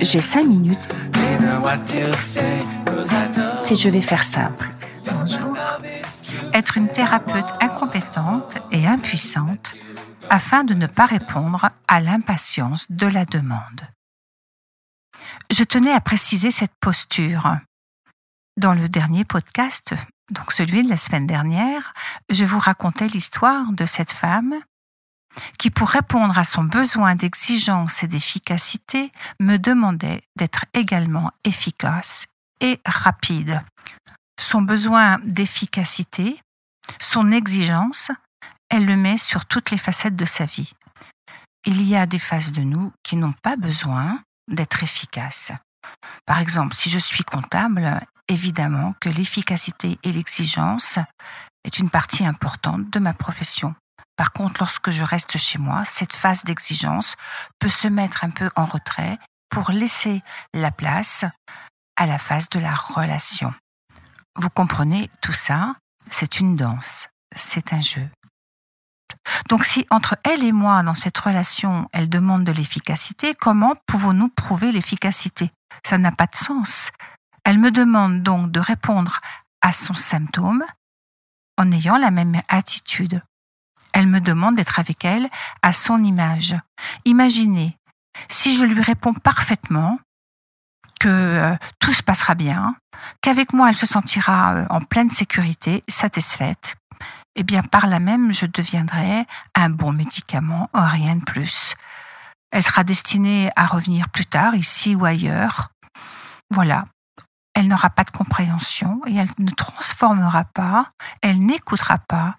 J'ai cinq minutes et je vais faire simple. Être une thérapeute incompétente et impuissante afin de ne pas répondre à l'impatience de la demande. Je tenais à préciser cette posture. Dans le dernier podcast, donc celui de la semaine dernière, je vous racontais l'histoire de cette femme qui, pour répondre à son besoin d'exigence et d'efficacité, me demandait d'être également efficace et rapide. Son besoin d'efficacité, son exigence, elle le met sur toutes les facettes de sa vie. Il y a des phases de nous qui n'ont pas besoin d'être efficaces. Par exemple, si je suis comptable, évidemment que l'efficacité et l'exigence est une partie importante de ma profession. Par contre, lorsque je reste chez moi, cette phase d'exigence peut se mettre un peu en retrait pour laisser la place à la phase de la relation. Vous comprenez, tout ça, c'est une danse, c'est un jeu. Donc si entre elle et moi, dans cette relation, elle demande de l'efficacité, comment pouvons-nous prouver l'efficacité? Ça n'a pas de sens. Elle me demande donc de répondre à son symptôme en ayant la même attitude. Elle me demande d'être avec elle à son image. Imaginez, si je lui réponds parfaitement, que euh, tout se passera bien, qu'avec moi elle se sentira euh, en pleine sécurité, satisfaite, eh bien par là même je deviendrai un bon médicament, rien de plus. Elle sera destinée à revenir plus tard, ici ou ailleurs. Voilà. Elle n'aura pas de compréhension et elle ne transformera pas, elle n'écoutera pas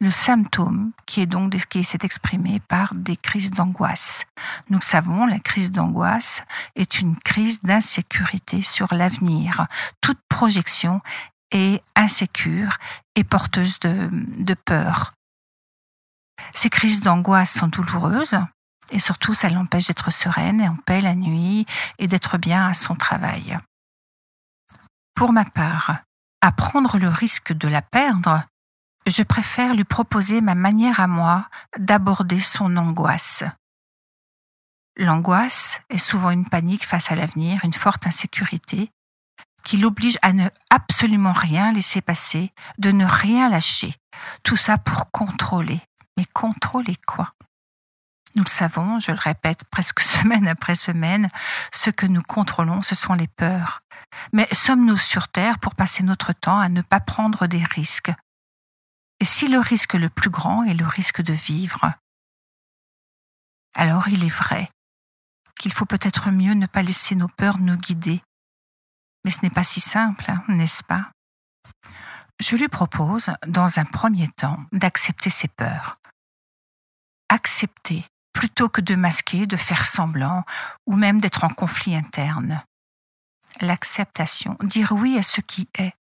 le symptôme qui est donc ce qui s'est exprimé par des crises d'angoisse. Nous savons, la crise d'angoisse est une crise d'insécurité sur l'avenir. Toute projection est insécure et porteuse de, de peur. Ces crises d'angoisse sont douloureuses et surtout ça l'empêche d'être sereine et en paix la nuit et d'être bien à son travail. Pour ma part, à prendre le risque de la perdre, je préfère lui proposer ma manière à moi d'aborder son angoisse. L'angoisse est souvent une panique face à l'avenir, une forte insécurité, qui l'oblige à ne absolument rien laisser passer, de ne rien lâcher. Tout ça pour contrôler. Mais contrôler quoi? Nous le savons, je le répète presque semaine après semaine, ce que nous contrôlons, ce sont les peurs. Mais sommes-nous sur Terre pour passer notre temps à ne pas prendre des risques? Et si le risque le plus grand est le risque de vivre? Alors il est vrai qu'il faut peut-être mieux ne pas laisser nos peurs nous guider mais ce n'est pas si simple, n'est-ce pas? Je lui propose, dans un premier temps, d'accepter ses peurs. Accepter, plutôt que de masquer, de faire semblant, ou même d'être en conflit interne. L'acceptation, dire oui à ce qui est.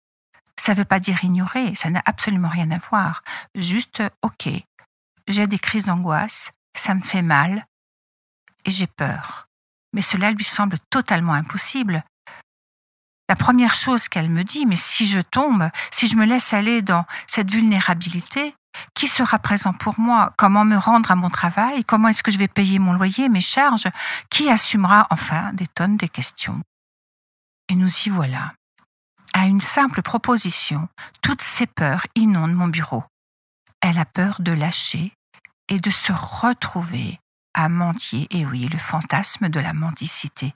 Ça ne veut pas dire ignorer, ça n'a absolument rien à voir. Juste, ok, j'ai des crises d'angoisse, ça me fait mal, et j'ai peur. Mais cela lui semble totalement impossible, la première chose qu'elle me dit, mais si je tombe, si je me laisse aller dans cette vulnérabilité, qui sera présent pour moi Comment me rendre à mon travail Comment est-ce que je vais payer mon loyer, mes charges Qui assumera enfin des tonnes de questions Et nous y voilà. À une simple proposition, toutes ces peurs inondent mon bureau. Elle a peur de lâcher et de se retrouver à mentir. Et oui, le fantasme de la mendicité.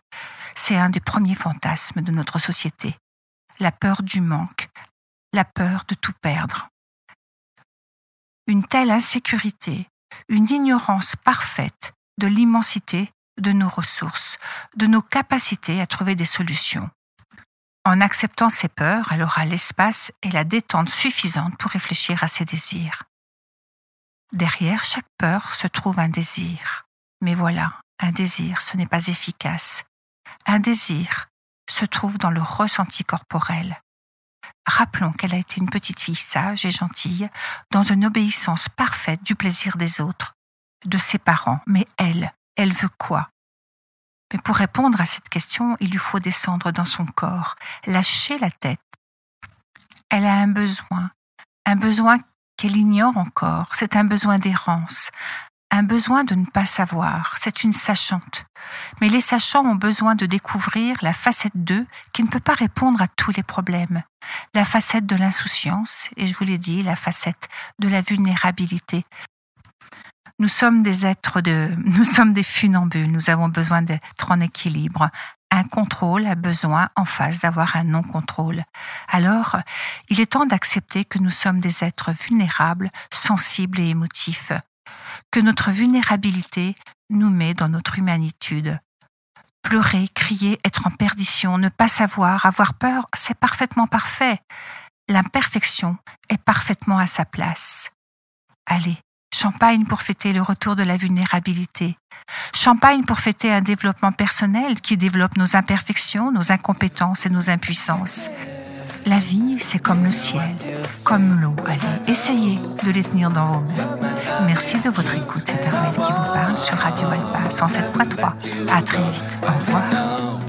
C'est un des premiers fantasmes de notre société. La peur du manque, la peur de tout perdre. Une telle insécurité, une ignorance parfaite de l'immensité de nos ressources, de nos capacités à trouver des solutions. En acceptant ses peurs, elle aura l'espace et la détente suffisante pour réfléchir à ses désirs. Derrière chaque peur se trouve un désir. Mais voilà, un désir, ce n'est pas efficace. Un désir se trouve dans le ressenti corporel. Rappelons qu'elle a été une petite fille sage et gentille, dans une obéissance parfaite du plaisir des autres, de ses parents. Mais elle, elle veut quoi? Mais pour répondre à cette question, il lui faut descendre dans son corps, lâcher la tête. Elle a un besoin, un besoin qu'elle ignore encore. C'est un besoin d'errance, un besoin de ne pas savoir. C'est une sachante. Mais les sachants ont besoin de découvrir la facette d'eux qui ne peut pas répondre à tous les problèmes. La facette de l'insouciance, et je vous l'ai dit, la facette de la vulnérabilité. Nous sommes des êtres de, nous sommes des funambules, nous avons besoin d'être en équilibre, un contrôle a besoin en face d'avoir un non-contrôle. Alors, il est temps d'accepter que nous sommes des êtres vulnérables, sensibles et émotifs, que notre vulnérabilité nous met dans notre humanitude. Pleurer, crier, être en perdition, ne pas savoir, avoir peur, c'est parfaitement parfait. L'imperfection est parfaitement à sa place. Allez, Champagne pour fêter le retour de la vulnérabilité. Champagne pour fêter un développement personnel qui développe nos imperfections, nos incompétences et nos impuissances. La vie, c'est comme le ciel, comme l'eau. Allez, essayez de les tenir dans vos mains. Merci de votre écoute. C'est Armel qui vous parle sur Radio Alpa 107.3. À très vite. Au revoir.